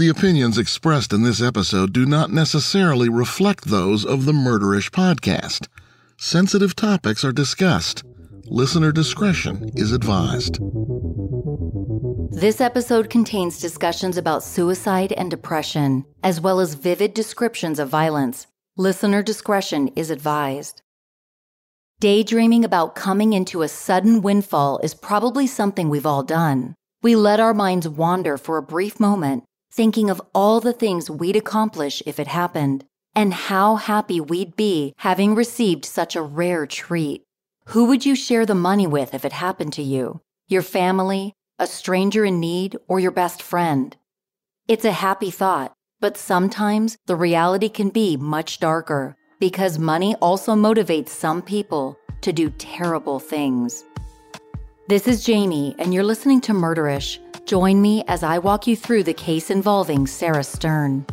The opinions expressed in this episode do not necessarily reflect those of the Murderish podcast. Sensitive topics are discussed. Listener discretion is advised. This episode contains discussions about suicide and depression, as well as vivid descriptions of violence. Listener discretion is advised. Daydreaming about coming into a sudden windfall is probably something we've all done. We let our minds wander for a brief moment, thinking of all the things we'd accomplish if it happened, and how happy we'd be having received such a rare treat. Who would you share the money with if it happened to you? Your family, a stranger in need, or your best friend? It's a happy thought, but sometimes the reality can be much darker because money also motivates some people to do terrible things. This is Jami, and you're listening to Murderish. Join me as I walk you through the case involving Sarah Stern.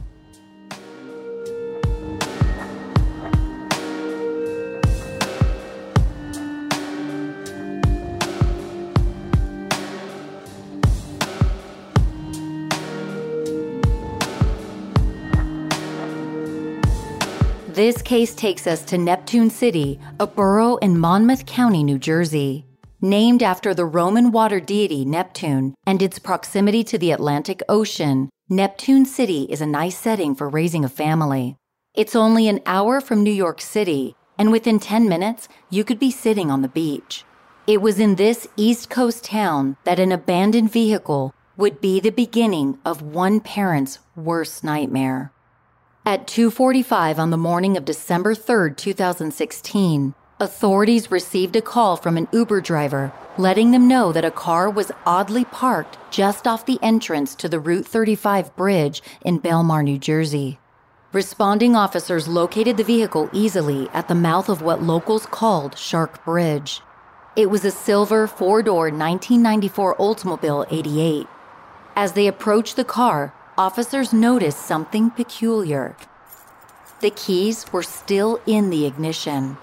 This case takes us to Neptune City, a borough in Monmouth County, New Jersey. Named after the Roman water deity Neptune and its proximity to the Atlantic Ocean, Neptune City is a nice setting for raising a family. It's only an hour from New York City, and within 10 minutes, you could be sitting on the beach. It was in this East Coast town that an abandoned vehicle would be the beginning of one parent's worst nightmare. At 2:45 on the morning of December 3, 2016, authorities received a call from an Uber driver letting them know that a car was oddly parked just off the entrance to the Route 35 bridge in Belmar, New Jersey. Responding officers located the vehicle easily at the mouth of what locals called Shark Bridge. It was a silver four door 1994 Oldsmobile 88. As they approached the car, officers noticed something peculiar. The keys were still in the ignition.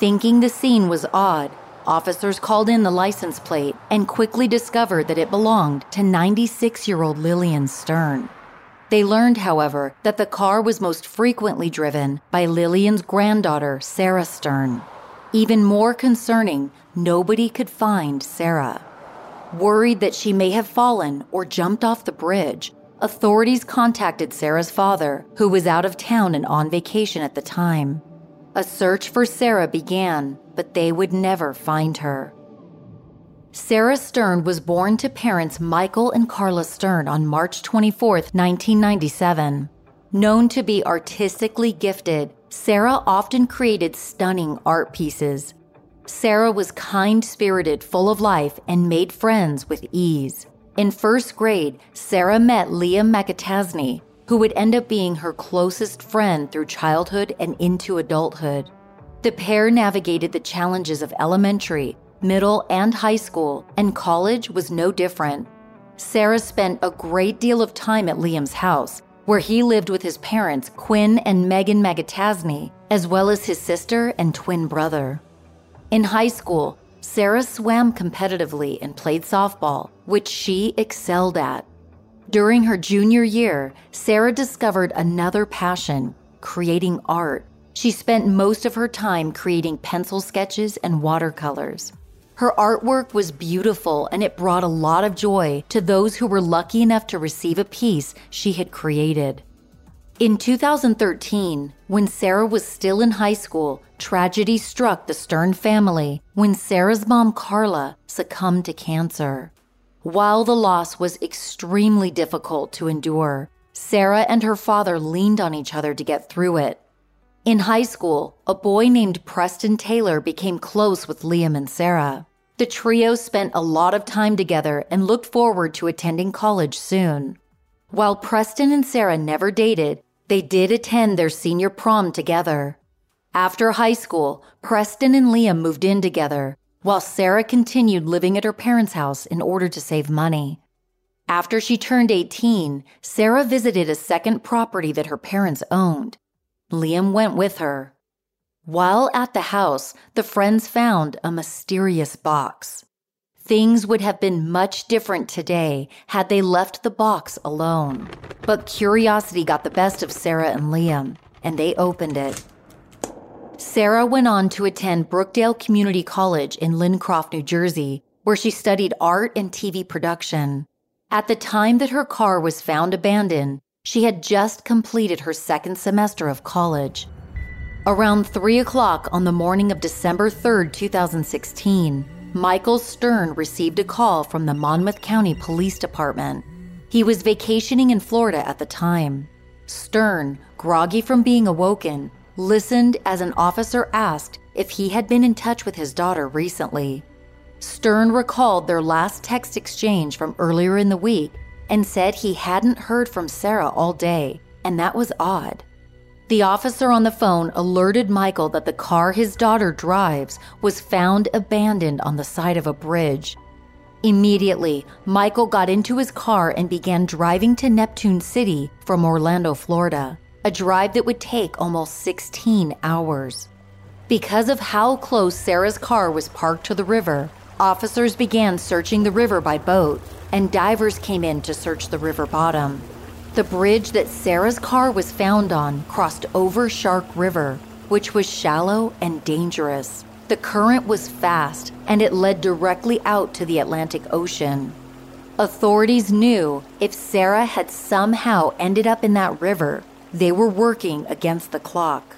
Thinking the scene was odd, officers called in the license plate and quickly discovered that it belonged to 96 year old Lillian Stern. They learned, however, that the car was most frequently driven by Lillian's granddaughter, Sarah Stern. Even more concerning, nobody could find Sarah. Worried that she may have fallen or jumped off the bridge, authorities contacted Sarah's father, who was out of town and on vacation at the time. A search for Sarah began, but they would never find her. Sarah Stern was born to parents Michael and Carla Stern on March 24, 1997. Known to be artistically gifted, Sarah often created stunning art pieces. Sarah was kind spirited, full of life, and made friends with ease. In first grade, Sarah met Liam McAtasney, who would end up being her closest friend through childhood and into adulthood. The pair navigated the challenges of elementary, middle, and high school, and college was no different. Sarah spent a great deal of time at Liam's house, where he lived with his parents, Quinn and Megan McAtasney, as well as his sister and twin brother. In high school, Sarah swam competitively and played softball, which she excelled at. During her junior year, Sarah discovered another passion creating art. She spent most of her time creating pencil sketches and watercolors. Her artwork was beautiful and it brought a lot of joy to those who were lucky enough to receive a piece she had created. In 2013, when Sarah was still in high school, tragedy struck the Stern family when Sarah's mom, Carla, succumbed to cancer. While the loss was extremely difficult to endure, Sarah and her father leaned on each other to get through it. In high school, a boy named Preston Taylor became close with Liam and Sarah. The trio spent a lot of time together and looked forward to attending college soon. While Preston and Sarah never dated, they did attend their senior prom together. After high school, Preston and Liam moved in together, while Sarah continued living at her parents' house in order to save money. After she turned 18, Sarah visited a second property that her parents owned. Liam went with her. While at the house, the friends found a mysterious box. Things would have been much different today had they left the box alone. But curiosity got the best of Sarah and Liam, and they opened it. Sarah went on to attend Brookdale Community College in Lincroft, New Jersey, where she studied art and TV production. At the time that her car was found abandoned, she had just completed her second semester of college. Around 3 o'clock on the morning of December 3, 2016, Michael Stern received a call from the Monmouth County Police Department. He was vacationing in Florida at the time. Stern, groggy from being awoken, listened as an officer asked if he had been in touch with his daughter recently. Stern recalled their last text exchange from earlier in the week and said he hadn't heard from Sarah all day, and that was odd. The officer on the phone alerted Michael that the car his daughter drives was found abandoned on the side of a bridge. Immediately, Michael got into his car and began driving to Neptune City from Orlando, Florida a drive that would take almost 16 hours. Because of how close Sarah's car was parked to the river, officers began searching the river by boat, and divers came in to search the river bottom. The bridge that Sarah's car was found on crossed over Shark River, which was shallow and dangerous. The current was fast, and it led directly out to the Atlantic Ocean. Authorities knew if Sarah had somehow ended up in that river, they were working against the clock.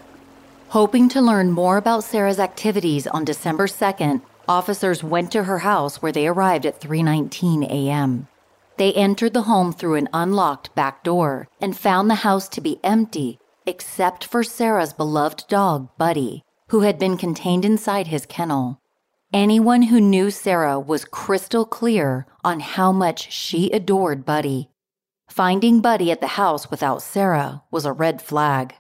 Hoping to learn more about Sarah's activities on December 2nd, officers went to her house where they arrived at 3:19 a.m. They entered the home through an unlocked back door and found the house to be empty except for Sarah's beloved dog, Buddy, who had been contained inside his kennel. Anyone who knew Sarah was crystal clear on how much she adored Buddy Finding Buddy at the house without Sarah was a red flag.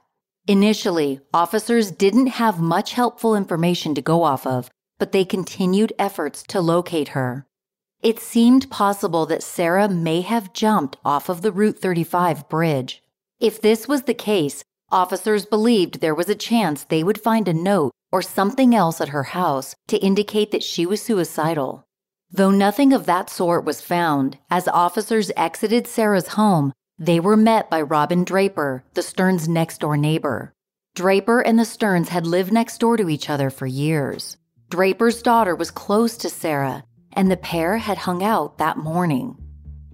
Initially, officers didn't have much helpful information to go off of, but they continued efforts to locate her. It seemed possible that Sarah may have jumped off of the Route 35 bridge. If this was the case, officers believed there was a chance they would find a note or something else at her house to indicate that she was suicidal. Though nothing of that sort was found, as officers exited Sarah's home, they were met by Robin Draper, the Sterns' next door neighbor. Draper and the Sterns had lived next door to each other for years. Draper's daughter was close to Sarah, and the pair had hung out that morning.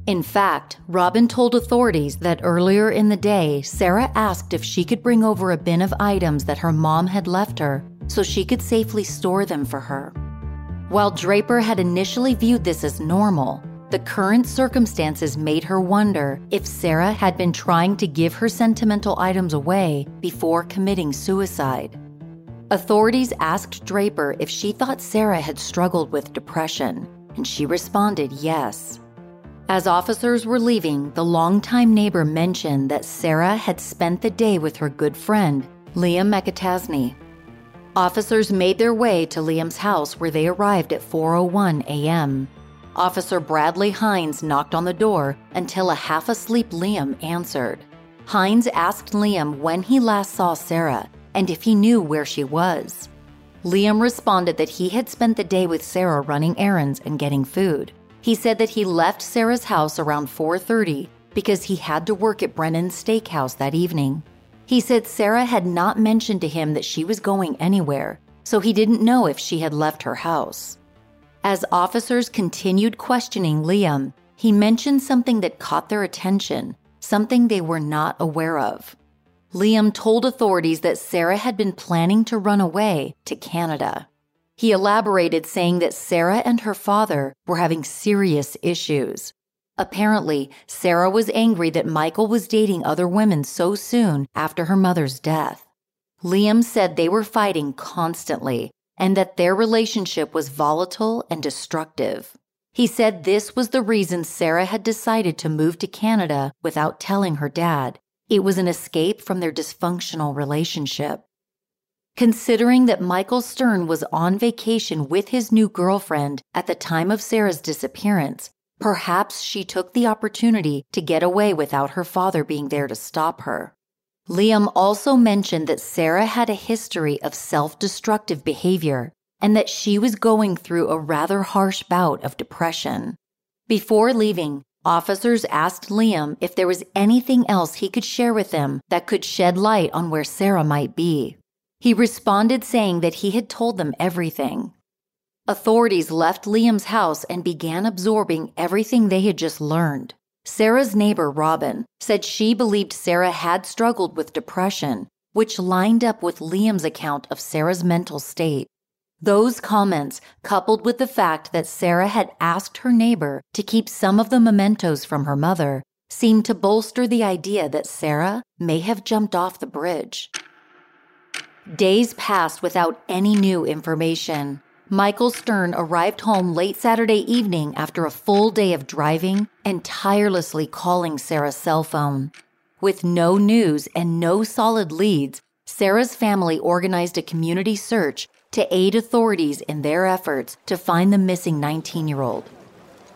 In fact, Robin told authorities that earlier in the day, Sarah asked if she could bring over a bin of items that her mom had left her so she could safely store them for her. While Draper had initially viewed this as normal, the current circumstances made her wonder if Sarah had been trying to give her sentimental items away before committing suicide. Authorities asked Draper if she thought Sarah had struggled with depression, and she responded yes. As officers were leaving, the longtime neighbor mentioned that Sarah had spent the day with her good friend, Liam McAtasney, Officers made their way to Liam's house where they arrived at 4:01 a.m. Officer Bradley Hines knocked on the door until a half asleep Liam answered. Hines asked Liam when he last saw Sarah and if he knew where she was. Liam responded that he had spent the day with Sarah running errands and getting food. He said that he left Sarah's house around 4:30 because he had to work at Brennan's Steakhouse that evening. He said Sarah had not mentioned to him that she was going anywhere, so he didn't know if she had left her house. As officers continued questioning Liam, he mentioned something that caught their attention, something they were not aware of. Liam told authorities that Sarah had been planning to run away to Canada. He elaborated, saying that Sarah and her father were having serious issues. Apparently, Sarah was angry that Michael was dating other women so soon after her mother's death. Liam said they were fighting constantly and that their relationship was volatile and destructive. He said this was the reason Sarah had decided to move to Canada without telling her dad. It was an escape from their dysfunctional relationship. Considering that Michael Stern was on vacation with his new girlfriend at the time of Sarah's disappearance, Perhaps she took the opportunity to get away without her father being there to stop her. Liam also mentioned that Sarah had a history of self destructive behavior. and that she was going through a rather harsh bout of depression. Before leaving, officers asked Liam if there was anything else he could share with them that could shed light on where Sarah might be. He responded saying that he had told them everything. Authorities left Liam's house and began absorbing everything they had just learned. Sarah's neighbor, Robin, said she believed Sarah had struggled with depression, which lined up with Liam's account of Sarah's mental state. Those comments, coupled with the fact that Sarah had asked her neighbor to keep some of the mementos from her mother, seemed to bolster the idea that Sarah may have jumped off the bridge. Days passed without any new information. Michael Stern arrived home late Saturday evening after a full day of driving and tirelessly calling Sarah's cell phone. With no news and no solid leads, Sarah's family organized a community search to aid authorities in their efforts to find the missing 19 year old.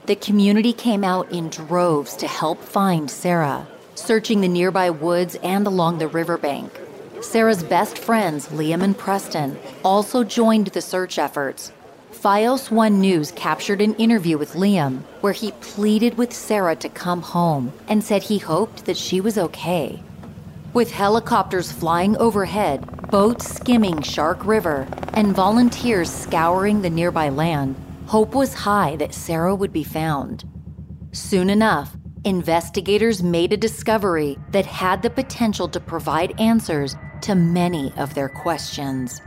The community came out in droves to help find Sarah, searching the nearby woods and along the riverbank. Sarah's best friends, Liam and Preston, also joined the search efforts. Fios One News captured an interview with Liam where he pleaded with Sarah to come home and said he hoped that she was okay. With helicopters flying overhead, boats skimming Shark River, and volunteers scouring the nearby land, hope was high that Sarah would be found. Soon enough, investigators made a discovery that had the potential to provide answers to many of their questions.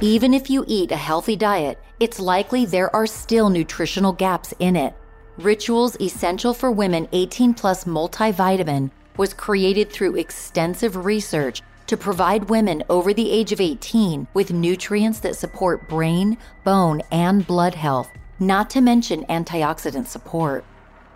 Even if you eat a healthy diet, it's likely there are still nutritional gaps in it. Rituals Essential for Women 18 Plus multivitamin was created through extensive research to provide women over the age of 18 with nutrients that support brain, bone, and blood health, not to mention antioxidant support.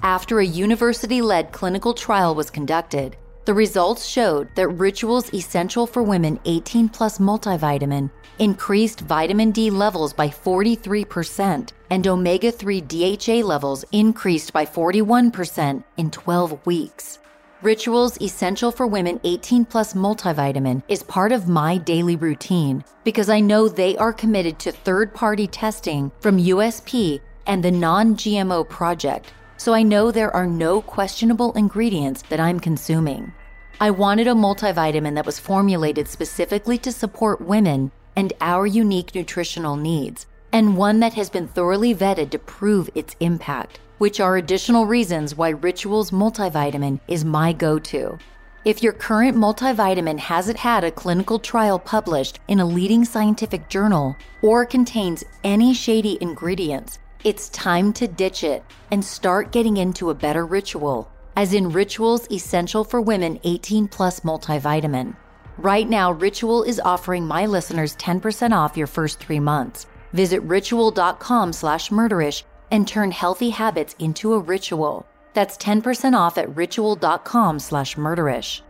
After a university led clinical trial was conducted, the results showed that Rituals Essential for Women 18 Plus multivitamin increased vitamin D levels by 43% and omega 3 DHA levels increased by 41% in 12 weeks. Rituals Essential for Women 18 Plus multivitamin is part of my daily routine because I know they are committed to third party testing from USP and the Non GMO Project so I know there are no questionable ingredients that I'm consuming. I wanted a multivitamin that was formulated specifically to support women and our unique nutritional needs, and one that has been thoroughly vetted to prove its impact, which are additional reasons why Rituals multivitamin is my go to. If your current multivitamin hasn't had a clinical trial published in a leading scientific journal or contains any shady ingredients, it's time to ditch it and start getting into a better ritual, as in Ritual's Essential for Women 18 Plus multivitamin. Right now, Ritual is offering my listeners 10% off your first three months. Visit ritual.com slash murderish and turn healthy habits into a ritual. That's 10% off at ritual.com slash murderish.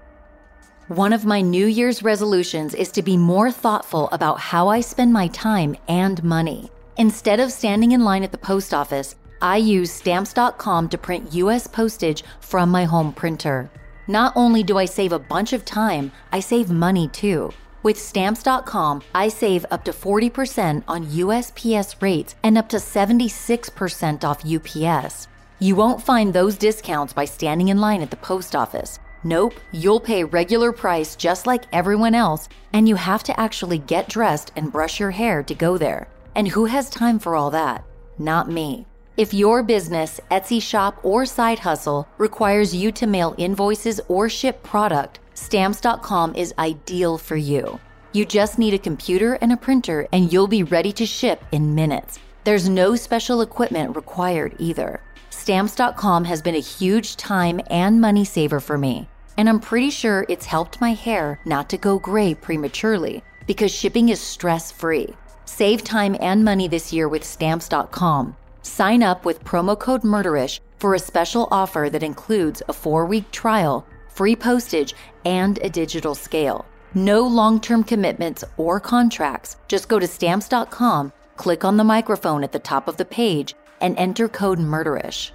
One of my New Year's resolutions is to be more thoughtful about how I spend my time and money. Instead of standing in line at the post office, I use stamps.com to print US postage from my home printer. Not only do I save a bunch of time, I save money too. With stamps.com, I save up to 40% on USPS rates and up to 76% off UPS. You won't find those discounts by standing in line at the post office. Nope, you'll pay regular price just like everyone else, and you have to actually get dressed and brush your hair to go there. And who has time for all that? Not me. If your business, Etsy shop, or side hustle requires you to mail invoices or ship product, stamps.com is ideal for you. You just need a computer and a printer, and you'll be ready to ship in minutes. There's no special equipment required either. Stamps.com has been a huge time and money saver for me, and I'm pretty sure it's helped my hair not to go gray prematurely because shipping is stress free. Save time and money this year with stamps.com. Sign up with promo code MURDERISH for a special offer that includes a four week trial, free postage, and a digital scale. No long term commitments or contracts. Just go to stamps.com, click on the microphone at the top of the page, and enter code MURDERISH.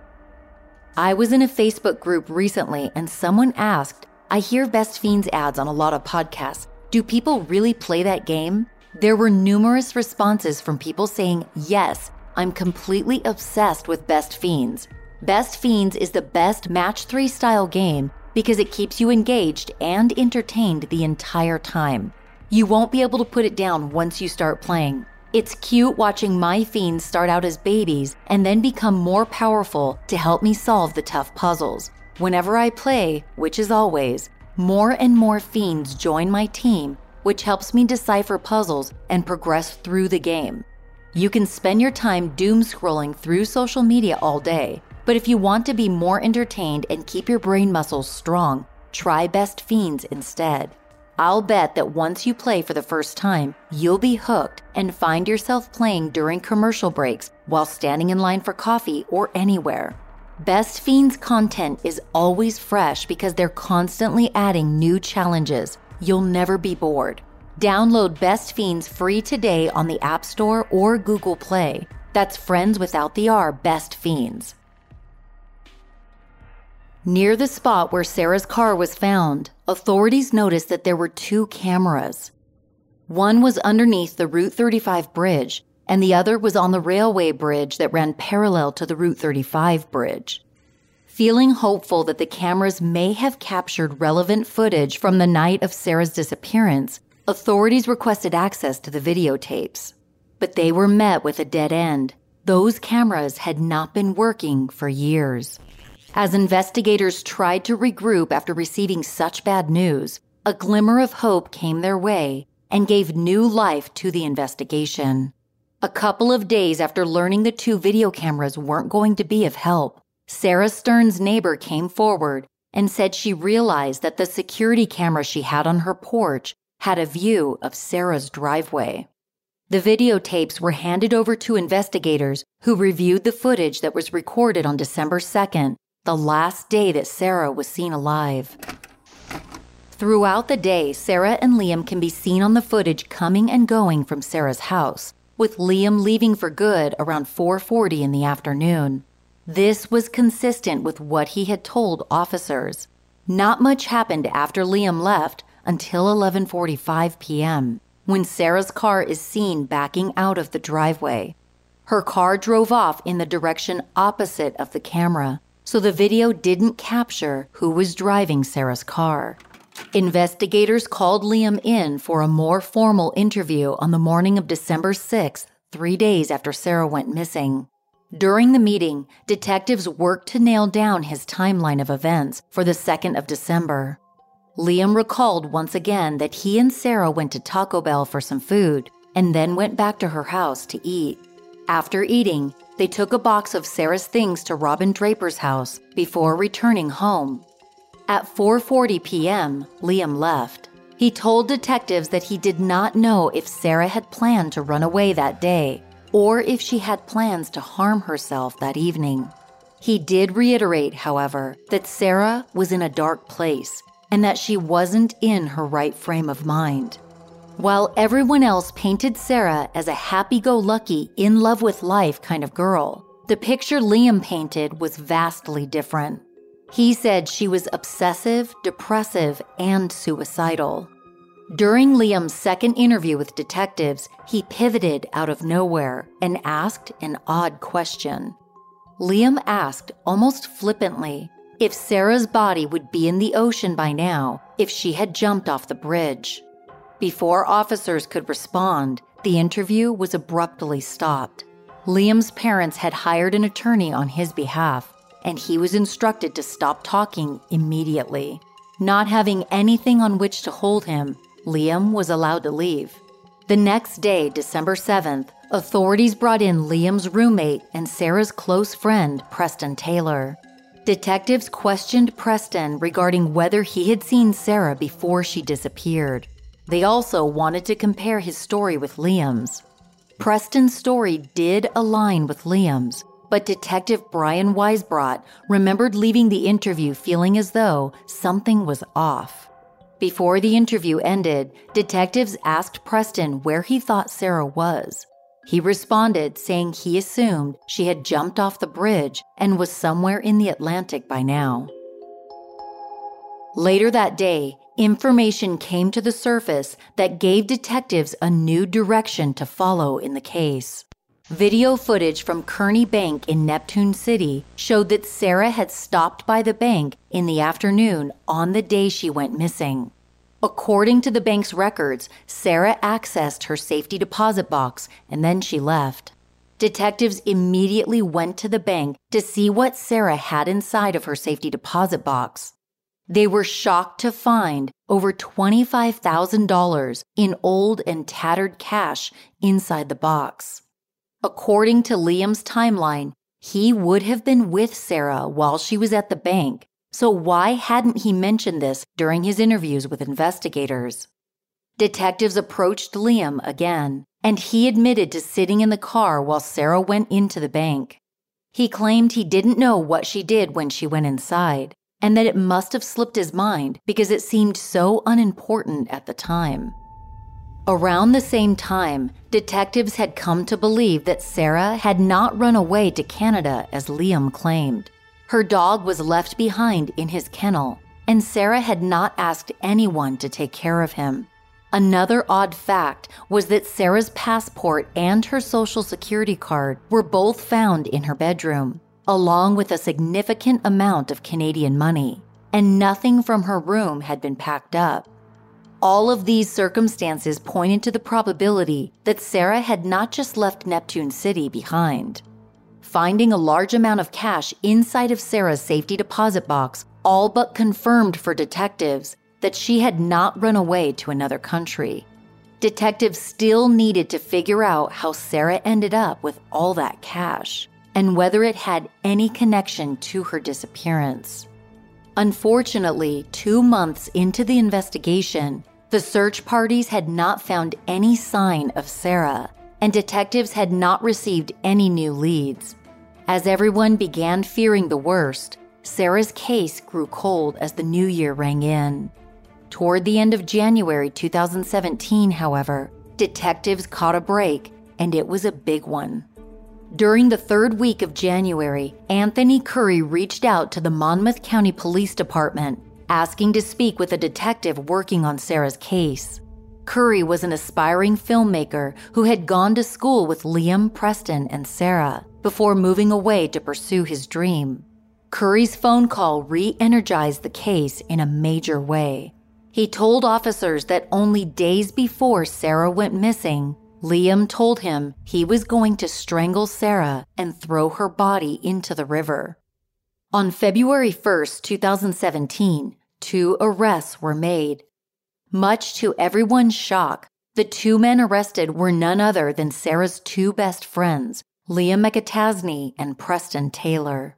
I was in a Facebook group recently and someone asked, I hear Best Fiends ads on a lot of podcasts. Do people really play that game? There were numerous responses from people saying, Yes, I'm completely obsessed with Best Fiends. Best Fiends is the best match 3 style game because it keeps you engaged and entertained the entire time. You won't be able to put it down once you start playing. It's cute watching my fiends start out as babies and then become more powerful to help me solve the tough puzzles. Whenever I play, which is always, more and more fiends join my team, which helps me decipher puzzles and progress through the game. You can spend your time doom scrolling through social media all day, but if you want to be more entertained and keep your brain muscles strong, try Best Fiends instead. I'll bet that once you play for the first time, you'll be hooked and find yourself playing during commercial breaks while standing in line for coffee or anywhere. Best Fiends content is always fresh because they're constantly adding new challenges. You'll never be bored. Download Best Fiends free today on the App Store or Google Play. That's Friends Without the R Best Fiends. Near the spot where Sarah's car was found, authorities noticed that there were two cameras. One was underneath the Route 35 bridge, and the other was on the railway bridge that ran parallel to the Route 35 bridge. Feeling hopeful that the cameras may have captured relevant footage from the night of Sarah's disappearance, authorities requested access to the videotapes. But they were met with a dead end. Those cameras had not been working for years. As investigators tried to regroup after receiving such bad news, a glimmer of hope came their way and gave new life to the investigation. A couple of days after learning the two video cameras weren't going to be of help, Sarah Stern's neighbor came forward and said she realized that the security camera she had on her porch had a view of Sarah's driveway. The videotapes were handed over to investigators who reviewed the footage that was recorded on December 2nd the last day that Sarah was seen alive. Throughout the day, Sarah and Liam can be seen on the footage coming and going from Sarah's house, with Liam leaving for good around 4:40 in the afternoon. This was consistent with what he had told officers. Not much happened after Liam left until 11:45 p.m., when Sarah's car is seen backing out of the driveway. Her car drove off in the direction opposite of the camera, so the video didn't capture who was driving Sarah's car. Investigators called Liam in for a more formal interview on the morning of December 6th, three days after Sarah went missing. During the meeting, detectives worked to nail down his timeline of events for the 2nd of December. Liam recalled once again that he and Sarah went to Taco Bell for some food and then went back to her house to eat. After eating, they took a box of Sarah's things to Robin Draper's house before returning home. At 4:40 p.m., Liam left. He told detectives that he did not know if Sarah had planned to run away that day or if she had plans to harm herself that evening. He did reiterate, however, that Sarah was in a dark place and that she wasn't in her right frame of mind. While everyone else painted Sarah as a happy go lucky, in love with life kind of girl, the picture Liam painted was vastly different. He said she was obsessive, depressive, and suicidal. During Liam's second interview with detectives, he pivoted out of nowhere and asked an odd question. Liam asked almost flippantly if Sarah's body would be in the ocean by now if she had jumped off the bridge. Before officers could respond, the interview was abruptly stopped. Liam's parents had hired an attorney on his behalf, and he was instructed to stop talking immediately. Not having anything on which to hold him, Liam was allowed to leave. The next day, December 7th, authorities brought in Liam's roommate and Sarah's close friend, Preston Taylor. Detectives questioned Preston regarding whether he had seen Sarah before she disappeared. They also wanted to compare his story with Liam's. Preston's story did align with Liam's, but Detective Brian Weisbrot remembered leaving the interview feeling as though something was off. Before the interview ended, detectives asked Preston where he thought Sarah was. He responded saying he assumed she had jumped off the bridge and was somewhere in the Atlantic by now. Later that day, information came to the surface that gave detectives a new direction to follow in the case. Video footage from Kearny Bank in Neptune City showed that Sarah had stopped by the bank in the afternoon on the day she went missing. According to the bank's records, Sarah accessed her safety deposit box and then she left. Detectives immediately went to the bank to see what Sarah had inside of her safety deposit box. They were shocked to find over $25,000 in old and tattered cash inside the box. According to Liam's timeline, he would have been with Sarah while she was at the bank. So, why hadn't he mentioned this during his interviews with investigators? Detectives approached Liam again, and he admitted to sitting in the car while Sarah went into the bank. He claimed he didn't know what she did when she went inside, and that it must have slipped his mind because it seemed so unimportant at the time. Around the same time, detectives had come to believe that Sarah had not run away to Canada as Liam claimed. Her dog was left behind in his kennel, and Sarah had not asked anyone to take care of him. Another odd fact was that Sarah's passport and her social security card were both found in her bedroom, along with a significant amount of Canadian money, and nothing from her room had been packed up. All of these circumstances pointed to the probability that Sarah had not just left Neptune City behind. Finding a large amount of cash inside of Sarah's safety deposit box all but confirmed for detectives that she had not run away to another country. Detectives still needed to figure out how Sarah ended up with all that cash and whether it had any connection to her disappearance. Unfortunately, two months into the investigation, the search parties had not found any sign of Sarah, and detectives had not received any new leads. As everyone began fearing the worst, Sarah's case grew cold as the new year rang in. Toward the end of January 2017, however, detectives caught a break, and it was a big one. During the third week of January, Anthony Curry reached out to the Monmouth County Police Department asking to speak with a detective working on Sarah's case. Curry was an aspiring filmmaker who had gone to school with Liam, Preston, and Sarah before moving away to pursue his dream. Curry's phone call re energized the case in a major way. He told officers that only days before Sarah went missing, Liam told him he was going to strangle Sarah and throw her body into the river. On February 1, 2017, two arrests were made. Much to everyone's shock, the two men arrested were none other than Sarah's two best friends, Liam McAtasney and Preston Taylor.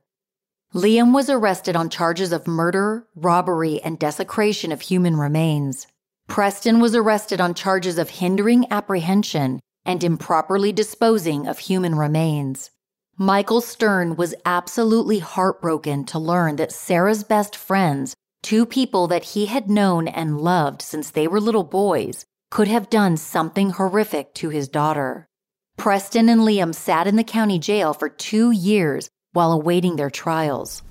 Liam was arrested on charges of murder, robbery, and desecration of human remains. Preston was arrested on charges of hindering apprehension and improperly disposing of human remains. Michael Stern was absolutely heartbroken to learn that Sarah's best friends Two people that he had known and loved since they were little boys could have done something horrific to his daughter. Preston and Liam sat in the county jail for two years while awaiting their trials.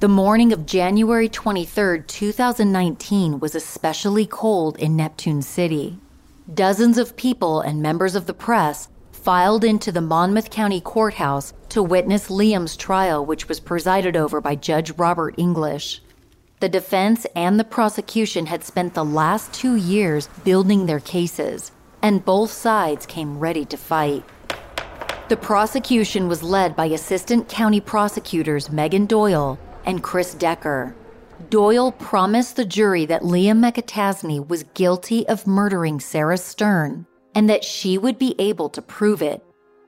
The morning of January 23, 2019, was especially cold in Neptune City. Dozens of people and members of the press filed into the Monmouth County Courthouse to witness Liam's trial, which was presided over by Judge Robert English. The defense and the prosecution had spent the last two years building their cases, and both sides came ready to fight. The prosecution was led by Assistant County Prosecutors Megan Doyle and Chris Decker. Doyle promised the jury that Liam McAtasney was guilty of murdering Sarah Stern and that she would be able to prove it.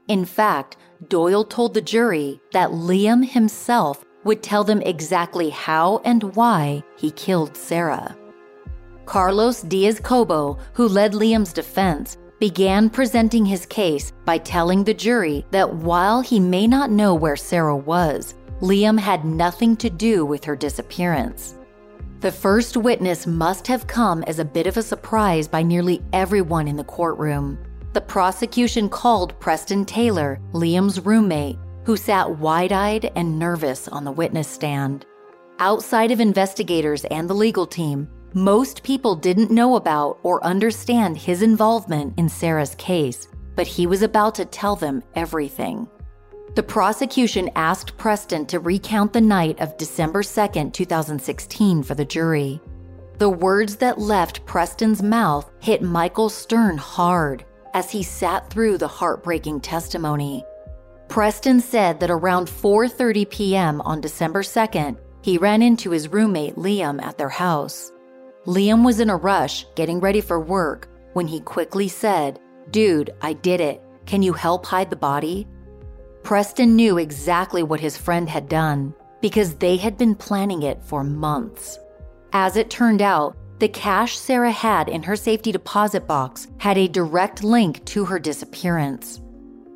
In fact, Doyle told the jury that Liam himself would tell them exactly how and why he killed Sarah. Carlos Diaz Cobo, who led Liam's defense, began presenting his case by telling the jury that while he may not know where Sarah was, Liam had nothing to do with her disappearance. The first witness must have come as a bit of a surprise by nearly everyone in the courtroom. The prosecution called Preston Taylor, Liam's roommate, who sat wide eyed and nervous on the witness stand. Outside of investigators and the legal team, most people didn't know about or understand his involvement in Sarah's case, but he was about to tell them everything. The prosecution asked Preston to recount the night of December 2, 2016, for the jury. The words that left Preston's mouth hit Michael Stern hard as he sat through the heartbreaking testimony. Preston said that around 4:30 p.m. on December 2nd, he ran into his roommate Liam at their house. Liam was in a rush, getting ready for work, when he quickly said, Dude, I did it. Can you help hide the body? Preston knew exactly what his friend had done because they had been planning it for months. As it turned out, the cash Sarah had in her safety deposit box had a direct link to her disappearance.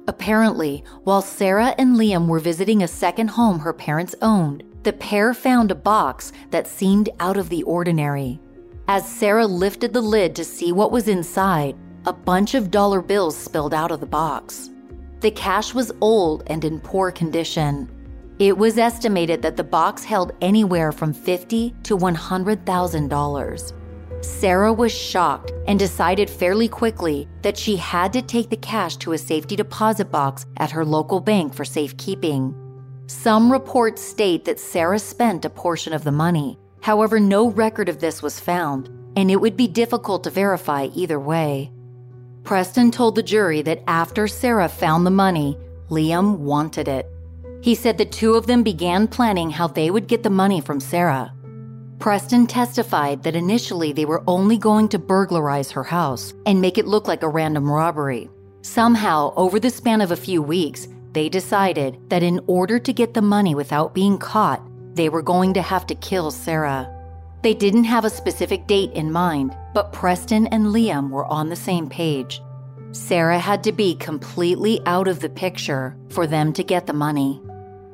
Apparently, while Sarah and Liam were visiting a second home her parents owned, the pair found a box that seemed out of the ordinary. As Sarah lifted the lid to see what was inside, a bunch of dollar bills spilled out of the box. The cash was old and in poor condition. It was estimated that the box held anywhere from $50 to $100,000. Sarah was shocked and decided fairly quickly that she had to take the cash to a safety deposit box at her local bank for safekeeping. Some reports state that Sarah spent a portion of the money, However, no record of this was found, and it would be difficult to verify either way. Preston told the jury that after Sarah found the money, Liam wanted it. He said the two of them began planning how they would get the money from Sarah. Preston testified that initially they were only going to burglarize her house and make it look like a random robbery. Somehow, over the span of a few weeks, they decided that in order to get the money without being caught, they were going to have to kill Sarah. They didn't have a specific date in mind, but Preston and Liam were on the same page. Sarah had to be completely out of the picture for them to get the money.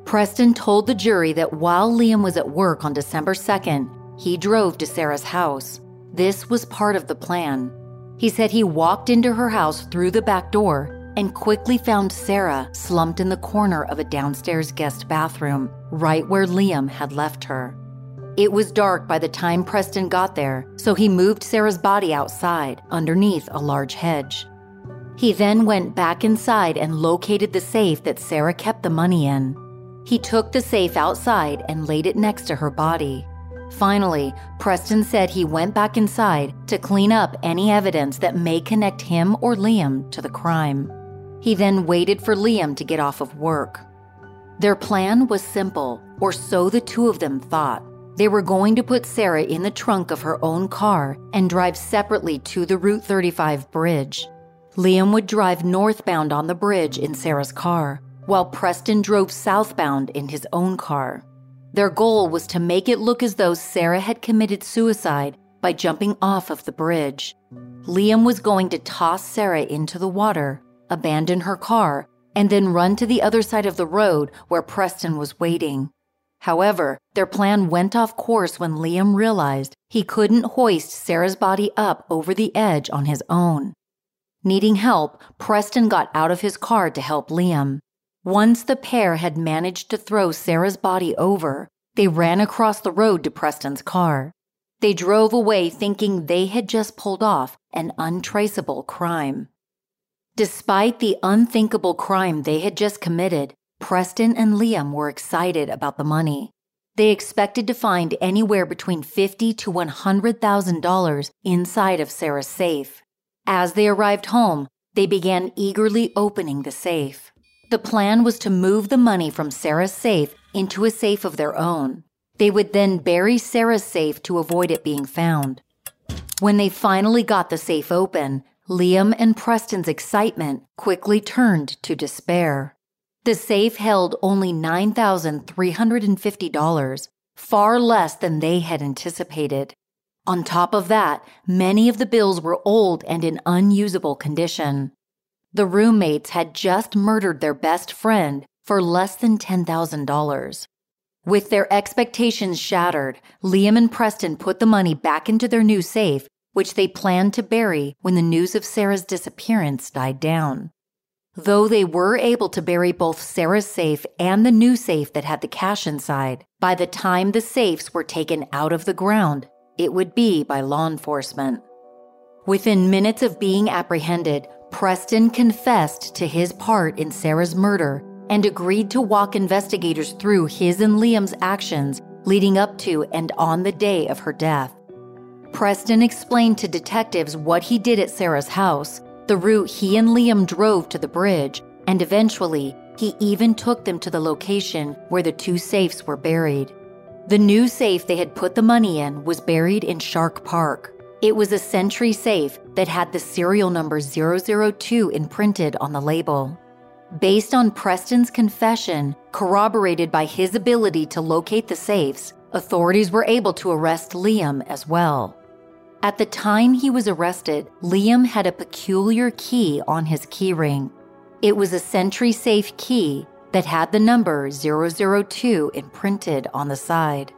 Preston told the jury that while Liam was at work on December 2nd, he drove to Sarah's house. This was part of the plan. He said he walked into her house through the back door and quickly found Sarah slumped in the corner of a downstairs guest bathroom, right where Liam had left her. It was dark by the time Preston got there, so he moved Sarah's body outside underneath a large hedge. He then went back inside and located the safe that Sarah kept the money in. He took the safe outside and laid it next to her body. Finally, Preston said he went back inside to clean up any evidence that may connect him or Liam to the crime. He then waited for Liam to get off of work. Their plan was simple, or so the two of them thought. They were going to put Sarah in the trunk of her own car and drive separately to the Route 35 bridge. Liam would drive northbound on the bridge in Sarah's car, while Preston drove southbound in his own car. Their goal was to make it look as though Sarah had committed suicide by jumping off of the bridge. Liam was going to toss Sarah into the water abandon her car, and then run to the other side of the road where Preston was waiting. However, their plan went off course when Liam realized he couldn't hoist Sarah's body up over the edge on his own. Needing help, Preston got out of his car to help Liam. Once the pair had managed to throw Sarah's body over, they ran across the road to Preston's car. They drove away thinking they had just pulled off an untraceable crime. Despite the unthinkable crime they had just committed, Preston and Liam were excited about the money. They expected to find anywhere between $50 to $100,000 inside of Sarah's safe. As they arrived home, they began eagerly opening the safe. The plan was to move the money from Sarah's safe into a safe of their own. They would then bury Sarah's safe to avoid it being found. When they finally got the safe open, Liam and Preston's excitement quickly turned to despair. The safe held only $9,350, far less than they had anticipated. On top of that, many of the bills were old and in unusable condition. The roommates had just murdered their best friend for less than $10,000. With their expectations shattered, Liam and Preston put the money back into their new safe which they planned to bury when the news of Sarah's disappearance died down. Though they were able to bury both Sarah's safe and the new safe that had the cash inside, by the time the safes were taken out of the ground, it would be by law enforcement. Within minutes of being apprehended, Preston confessed to his part in Sarah's murder and agreed to walk investigators through his and Liam's actions leading up to and on the day of her death. Preston explained to detectives what he did at Sarah's house, the route he and Liam drove to the bridge, and eventually, he even took them to the location where the two safes were buried. The new safe they had put the money in was buried in Shark Park. It was a Sentry safe that had the serial number 002 imprinted on the label. Based on Preston's confession, corroborated by his ability to locate the safes, authorities were able to arrest Liam as well. At the time he was arrested, Liam had a peculiar key on his keyring. It was a Sentry safe key that had the number 002 imprinted on the side.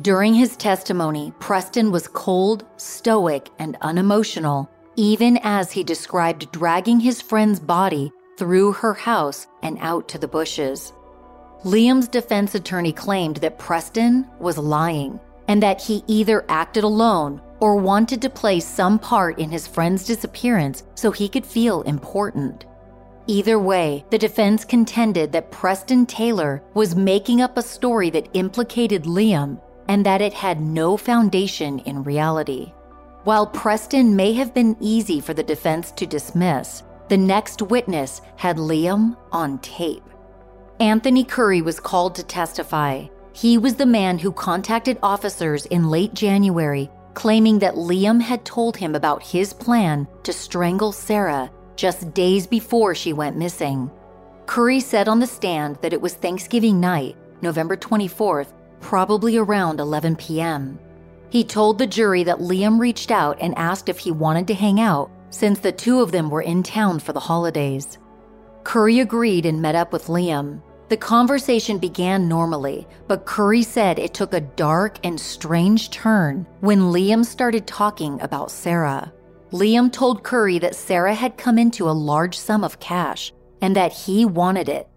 During his testimony, Preston was cold, stoic, and unemotional, even as he described dragging his friend's body through her house and out to the bushes. Liam's defense attorney claimed that Preston was lying and that he either acted alone or wanted to play some part in his friend's disappearance so he could feel important. Either way, the defense contended that Preston Taylor was making up a story that implicated Liam and that it had no foundation in reality. While Preston may have been easy for the defense to dismiss, the next witness had Liam on tape. Anthony Curry was called to testify. He was the man who contacted officers in late January claiming that Liam had told him about his plan to strangle Sarah just days before she went missing. Curry said on the stand that it was Thanksgiving night, November 24th, probably around 11 p.m. He told the jury that Liam reached out and asked if he wanted to hang out since the two of them were in town for the holidays. Curry agreed and met up with Liam. The conversation began normally, but Curry said it took a dark and strange turn when Liam started talking about Sarah. Liam told Curry that Sarah had come into a large sum of cash and that he wanted it.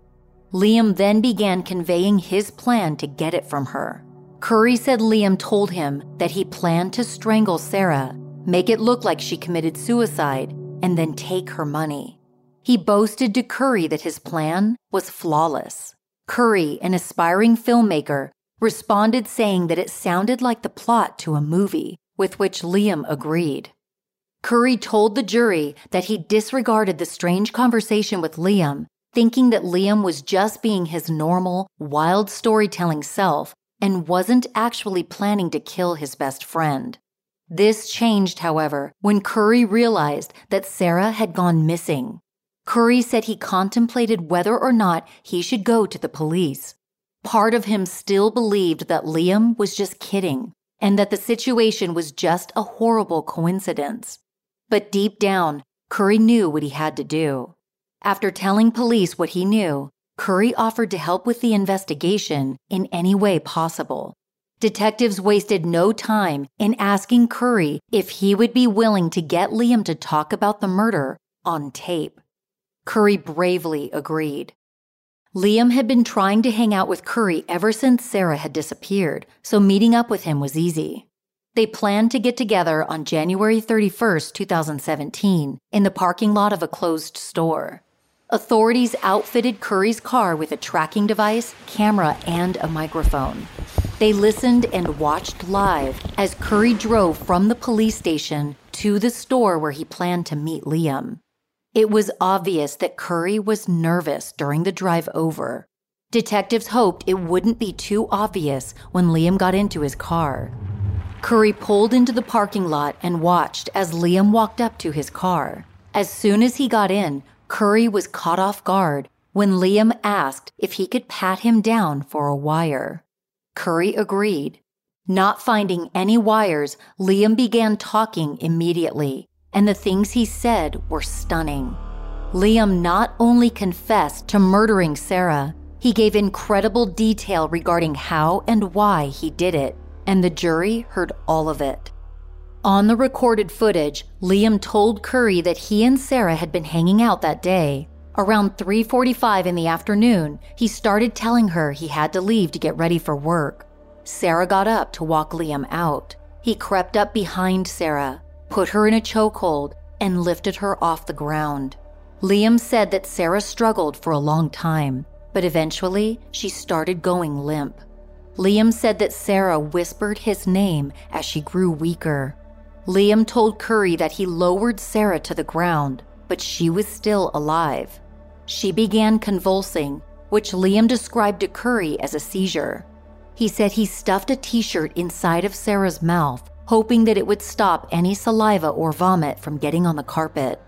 Liam then began conveying his plan to get it from her. Curry said Liam told him that he planned to strangle Sarah make it look like she committed suicide, and then take her money. He boasted to Curry that his plan was flawless. Curry, an aspiring filmmaker, responded saying that it sounded like the plot to a movie, with which Liam agreed. Curry told the jury that he disregarded the strange conversation with Liam, thinking that Liam was just being his normal, wild storytelling self and wasn't actually planning to kill his best friend. This changed, however, when Curry realized that Sarah had gone missing. Curry said he contemplated whether or not he should go to the police. Part of him still believed that Liam was just kidding and that the situation was just a horrible coincidence. But deep down, Curry knew what he had to do. After telling police what he knew, Curry offered to help with the investigation in any way possible. Detectives wasted no time in asking Curry if he would be willing to get Liam to talk about the murder on tape. Curry bravely agreed. Liam had been trying to hang out with Curry ever since Sarah had disappeared, so meeting up with him was easy. They planned to get together on January 31st, 2017, in the parking lot of a closed store. Authorities outfitted Curry's car with a tracking device, camera, and a microphone. They listened and watched live as Curry drove from the police station to the store where he planned to meet Liam. It was obvious that Curry was nervous during the drive over. Detectives hoped it wouldn't be too obvious when Liam got into his car. Curry pulled into the parking lot and watched as Liam walked up to his car. As soon as he got in, Curry was caught off guard when Liam asked if he could pat him down for a wire. Curry agreed. Not finding any wires, Liam began talking immediately, and the things he said were stunning. Liam not only confessed to murdering Sarah, he gave incredible detail regarding how and why he did it, and the jury heard all of it. On the recorded footage, Liam told Curry that he and Sarah had been hanging out that day. Around 3:45 in the afternoon, he started telling her he had to leave to get ready for work. Sarah got up to walk Liam out. He crept up behind Sarah, put her in a chokehold, and lifted her off the ground. Liam said that Sarah struggled for a long time, but eventually she started going limp. Liam said that Sarah whispered his name as she grew weaker. Liam told Curry that he lowered Sarah to the ground, but she was still alive. She began convulsing, which Liam described to Curry as a seizure. He said he stuffed a t shirt inside of Sarah's mouth, hoping that it would stop any saliva or vomit from getting on the carpet.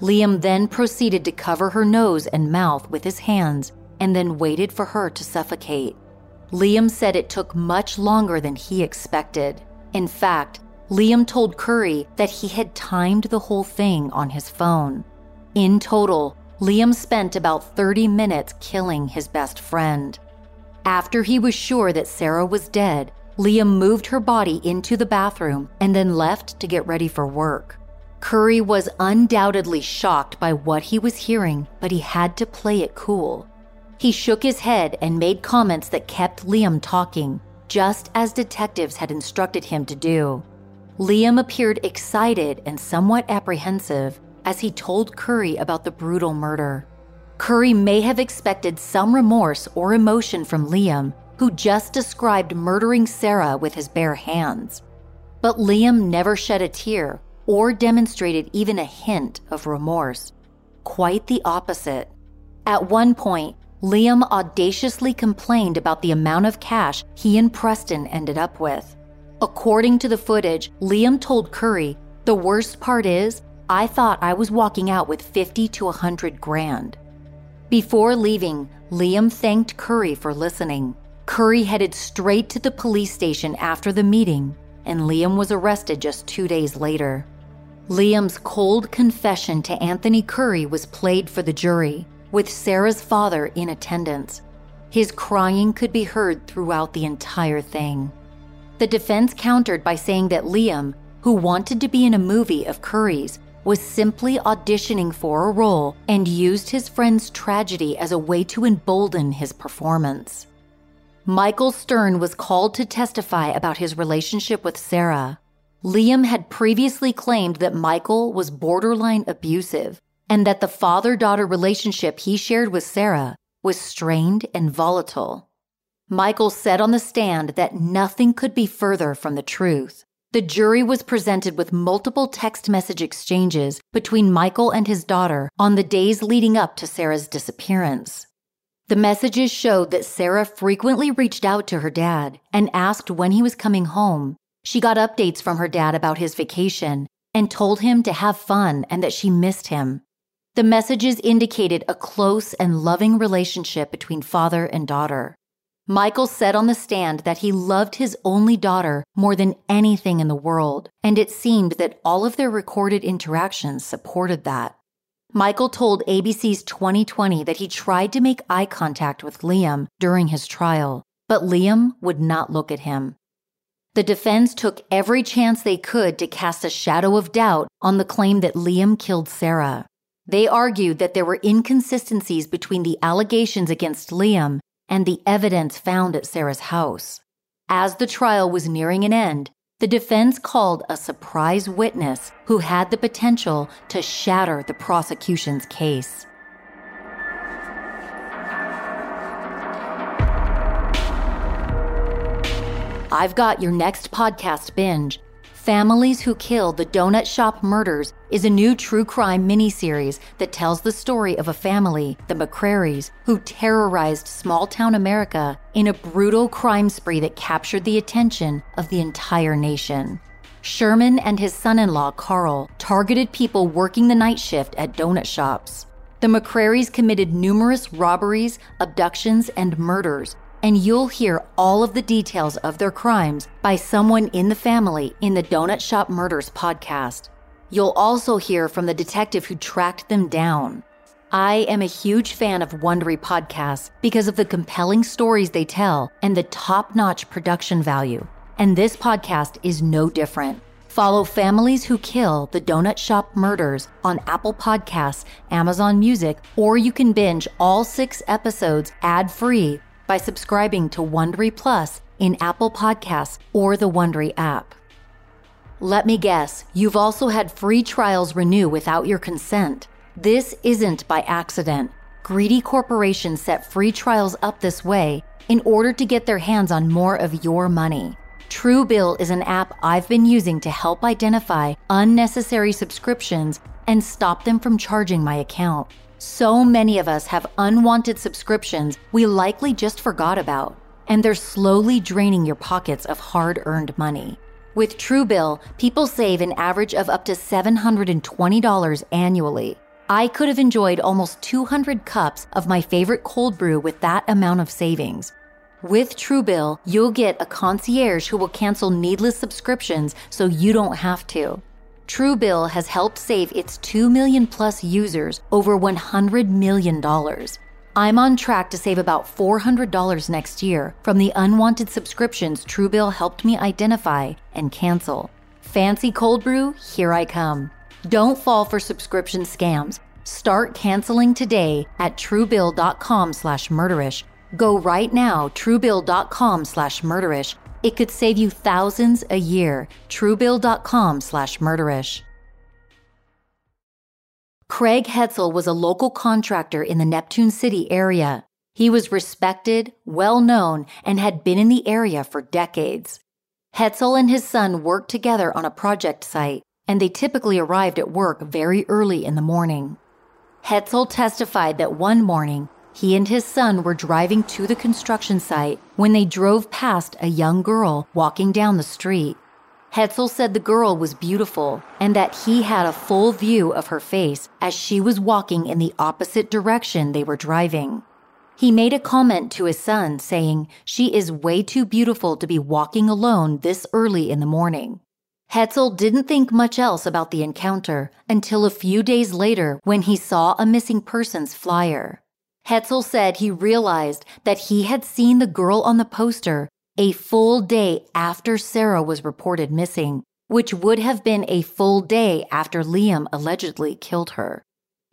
Liam then proceeded to cover her nose and mouth with his hands and then waited for her to suffocate. Liam said it took much longer than he expected. In fact, Liam told Curry that he had timed the whole thing on his phone. In total, Liam spent about 30 minutes killing his best friend. After he was sure that Sarah was dead, Liam moved her body into the bathroom and then left to get ready for work. Curry was undoubtedly shocked by what he was hearing, but he had to play it cool. He shook his head and made comments that kept Liam talking, just as detectives had instructed him to do. Liam appeared excited and somewhat apprehensive as he told Curry about the brutal murder. Curry may have expected some remorse or emotion from Liam, who just described murdering Sarah with his bare hands. But Liam never shed a tear or demonstrated even a hint of remorse. Quite the opposite. At one point, Liam audaciously complained about the amount of cash he and Preston ended up with. According to the footage, Liam told Curry, The worst part is, I thought I was walking out with 50 to 100 grand. Before leaving, Liam thanked Curry for listening. Curry headed straight to the police station after the meeting, and Liam was arrested just two days later. Liam's cold confession to Anthony Curry was played for the jury, with Sarah's father in attendance. His crying could be heard throughout the entire thing. The defense countered by saying that Liam, who wanted to be in a movie of Curry's, was simply auditioning for a role and used his friend's tragedy as a way to embolden his performance. Michael Stern was called to testify about his relationship with Sarah. Liam had previously claimed that Michael was borderline abusive and that the father daughter relationship he shared with Sarah was strained and volatile. Michael said on the stand that nothing could be further from the truth. The jury was presented with multiple text message exchanges between Michael and his daughter on the days leading up to Sarah's disappearance. The messages showed that Sarah frequently reached out to her dad and asked when he was coming home. She got updates from her dad about his vacation and told him to have fun and that she missed him. The messages indicated a close and loving relationship between father and daughter. Michael said on the stand that he loved his only daughter more than anything in the world, and it seemed that all of their recorded interactions supported that. Michael told ABC's 2020 that he tried to make eye contact with Liam during his trial, but Liam would not look at him. The defense took every chance they could to cast a shadow of doubt on the claim that Liam killed Sarah. They argued that there were inconsistencies between the allegations against Liam and the evidence found at Sarah's house. As the trial was nearing an end, the defense called a surprise witness who had the potential to shatter the prosecution's case. I've got your next podcast binge Families Who Killed the Donut Shop Murders is a new true crime miniseries that tells the story of a family, the McCrarys, who terrorized small town America in a brutal crime spree that captured the attention of the entire nation. Sherman and his son in law, Carl, targeted people working the night shift at donut shops. The McCrarys committed numerous robberies, abductions, and murders, and you'll hear all of the details of their crimes by someone in the family in the Donut Shop Murders podcast. You'll also hear from the detective who tracked them down. I am a huge fan of Wondery podcasts because of the compelling stories they tell and the top notch production value. And this podcast is no different. Follow Families Who Kill the Donut Shop Murders on Apple Podcasts, Amazon Music, or you can binge all six episodes ad free by subscribing to Wondery Plus in Apple Podcasts or the Wondery app. Let me guess, you've also had free trials renew without your consent. This isn't by accident. Greedy corporations set free trials up this way in order to get their hands on more of your money. Truebill is an app I've been using to help identify unnecessary subscriptions and stop them from charging my account. So many of us have unwanted subscriptions we likely just forgot about, and they're slowly draining your pockets of hard earned money. With Truebill, people save an average of up to $720 annually. I could have enjoyed almost 200 cups of my favorite cold brew with that amount of savings. With Truebill, you'll get a concierge who will cancel needless subscriptions so you don't have to. Truebill has helped save its 2 million plus users over $100 million. I'm on track to save about $400 next year from the unwanted subscriptions Truebill helped me identify and cancel. Fancy cold brew, here I come. Don't fall for subscription scams. Start canceling today at truebill.com slash murderish Go right now, truebill.com slash murderish. It could save you thousands a year. Truebill.com slash murderish. Craig Hetzel was a local contractor in the Neptune City area. He was respected, well known, and had been in the area for decades. Hetzel and his son worked together on a project site, and they typically arrived at work very early in the morning. Hetzel testified that one morning he and his son were driving to the construction site when they drove past a young girl walking down the street. Hetzel said the girl was beautiful and that he had a full view of her face as she was walking in the opposite direction they were driving. He made a comment to his son saying, She is way too beautiful to be walking alone this early in the morning. Hetzel didn't think much else about the encounter until a few days later when he saw a missing persons flyer. Hetzel said he realized that he had seen the girl on the poster a full day after Sarah was reported missing, which would have been a full day after Liam allegedly killed her.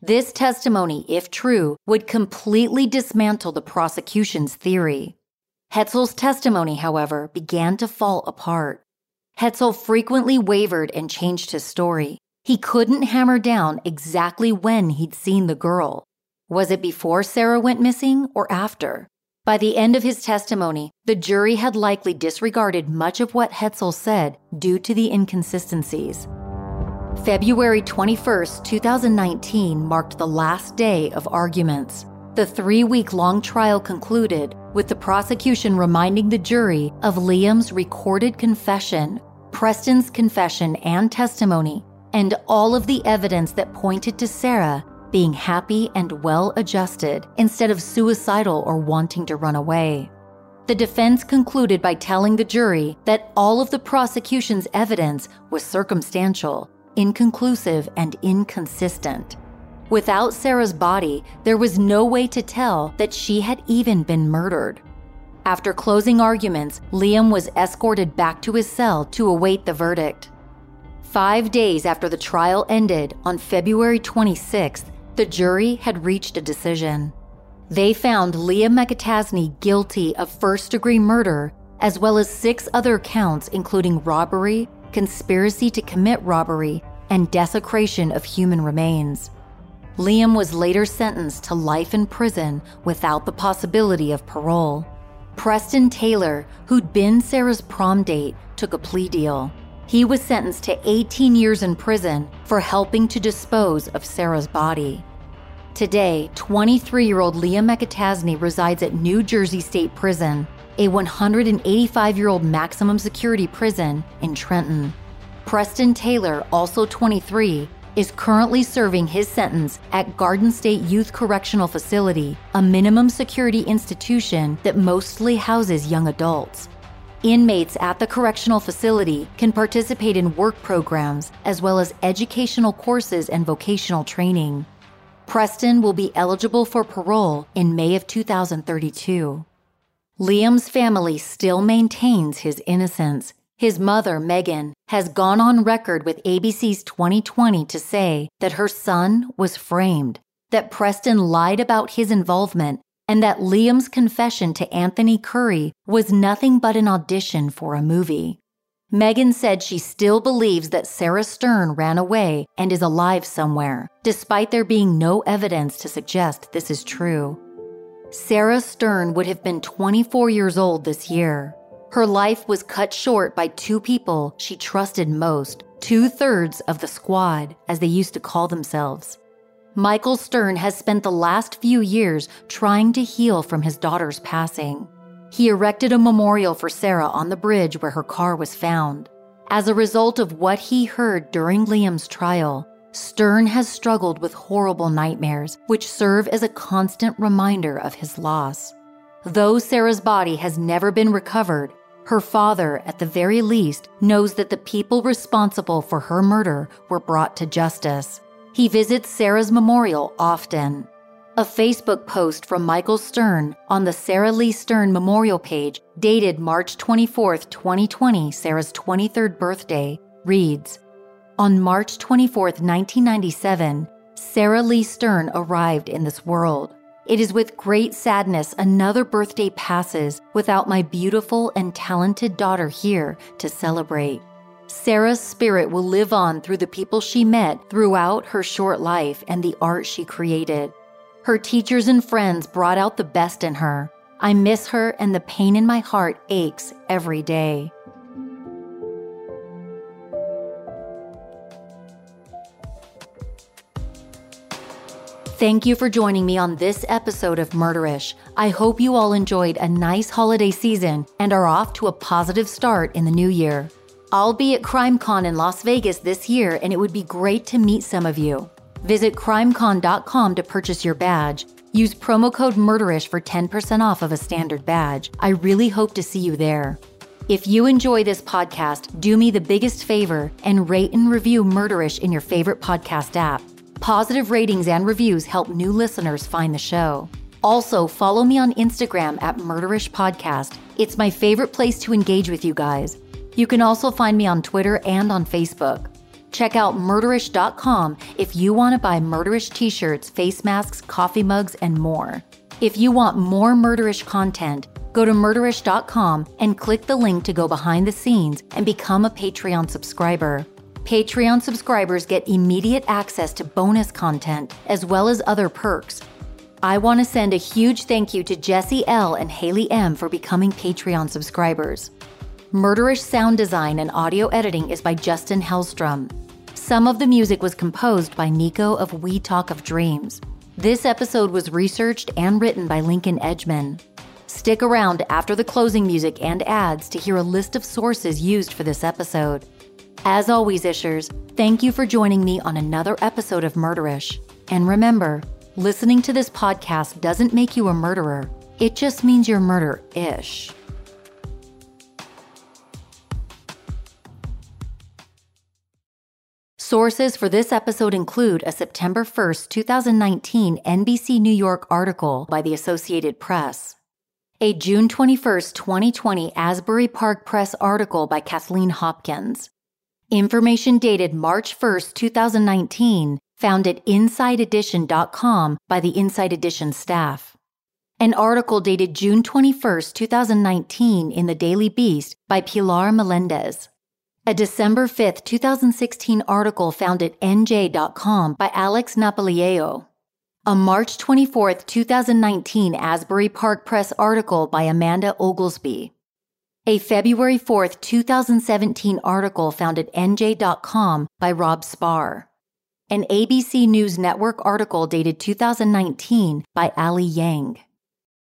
This testimony, if true, would completely dismantle the prosecution's theory. Hetzel's testimony, however, began to fall apart. Hetzel frequently wavered and changed his story. He couldn't hammer down exactly when he'd seen the girl. Was it before Sarah went missing or after? By the end of his testimony, the jury had likely disregarded much of what Hetzel said due to the inconsistencies. February 21, 2019 marked the last day of arguments. The three week long trial concluded with the prosecution reminding the jury of Liam's recorded confession, Preston's confession and testimony, and all of the evidence that pointed to Sarah being happy and well adjusted instead of suicidal or wanting to run away. The defense concluded by telling the jury that all of the prosecution's evidence was circumstantial, inconclusive, and inconsistent. Without Sarah's body, there was no way to tell that she had even been murdered. After closing arguments, Liam was escorted back to his cell to await the verdict. Five days after the trial ended, on February 26th, the jury had reached a decision. They found Liam McAtasney guilty of first degree murder, as well as six other counts, including robbery, conspiracy to commit robbery, and desecration of human remains. Liam was later sentenced to life in prison without the possibility of parole. Preston Taylor, who'd been Sarah's prom date, took a plea deal. He was sentenced to 18 years in prison for helping to dispose of Sarah's body. Today, 23 year old Liam McAtasney resides at New Jersey State Prison, a 185 year old maximum security prison in Trenton. Preston Taylor, also 23, is currently serving his sentence at Garden State Youth Correctional Facility, a minimum security institution that mostly houses young adults. Inmates at the correctional facility can participate in work programs as well as educational courses and vocational training. Preston will be eligible for parole in May of 2032. Liam's family still maintains his innocence, His mother, Megan, has gone on record with ABC's 2020 to say that her son was framed, that Preston lied about his involvement, and that Liam's confession to Anthony Curry was nothing but an audition for a movie. Megan said she still believes that Sarah Stern ran away and is alive somewhere, despite there being no evidence to suggest this is true. Sarah Stern would have been 24 years old this year. Her life was cut short by two people she trusted most, two thirds of the squad, as they used to call themselves. Michael Stern has spent the last few years trying to heal from his daughter's passing. He erected a memorial for Sarah on the bridge where her car was found. As a result of what he heard during Liam's trial, Stern has struggled with horrible nightmares, which serve as a constant reminder of his loss. Though Sarah's body has never been recovered, her father, at the very least, knows that the people responsible for her murder were brought to justice. He visits Sarah's memorial often. A Facebook post from Michael Stern on the Sarah Lee Stern memorial page, dated March 24, 2020, Sarah's 23rd birthday, reads On March 24, 1997, Sarah Lee Stern arrived in this world. It is with great sadness another birthday passes without my beautiful and talented daughter here to celebrate. Sarah's spirit will live on through the people she met throughout her short life and the art she created. Her teachers and friends brought out the best in her. I miss her, and the pain in my heart aches every day. Thank you for joining me on this episode of Murderish. I hope you all enjoyed a nice holiday season and are off to a positive start in the new year. I'll be at CrimeCon in Las Vegas this year, and it would be great to meet some of you. Visit crimecon.com to purchase your badge. Use promo code Murderish for 10% off of a standard badge. I really hope to see you there. If you enjoy this podcast, do me the biggest favor and rate and review Murderish in your favorite podcast app. Positive ratings and reviews help new listeners find the show. Also, follow me on Instagram at Murderish Podcast. It's my favorite place to engage with you guys. You can also find me on Twitter and on Facebook. Check out murderish.com if you want to buy murderish t shirts, face masks, coffee mugs, and more. If you want more murderish content, go to murderish.com and click the link to go behind the scenes and become a Patreon subscriber. Patreon subscribers get immediate access to bonus content as well as other perks. I want to send a huge thank you to Jesse L. and Haley M. for becoming Patreon subscribers. Murderish sound design and audio editing is by Justin Hellstrom. Some of the music was composed by Nico of We Talk of Dreams. This episode was researched and written by Lincoln Edgman. Stick around after the closing music and ads to hear a list of sources used for this episode. As always, Ishers, thank you for joining me on another episode of Murderish. And remember, listening to this podcast doesn't make you a murderer, it just means you're murder ish. Sources for this episode include a September 1, 2019 NBC New York article by the Associated Press, a June 21, 2020 Asbury Park Press article by Kathleen Hopkins, Information dated March 1, 2019, found at InsideEdition.com by the Inside Edition staff. An article dated June 21, 2019, in the Daily Beast by Pilar Melendez. A December 5, 2016 article found at NJ.com by Alex Napoliello. A March 24, 2019 Asbury Park Press article by Amanda Oglesby. A February 4, 2017 article found at NJ.com by Rob Spahr. An ABC News Network article dated 2019 by Allie Yang.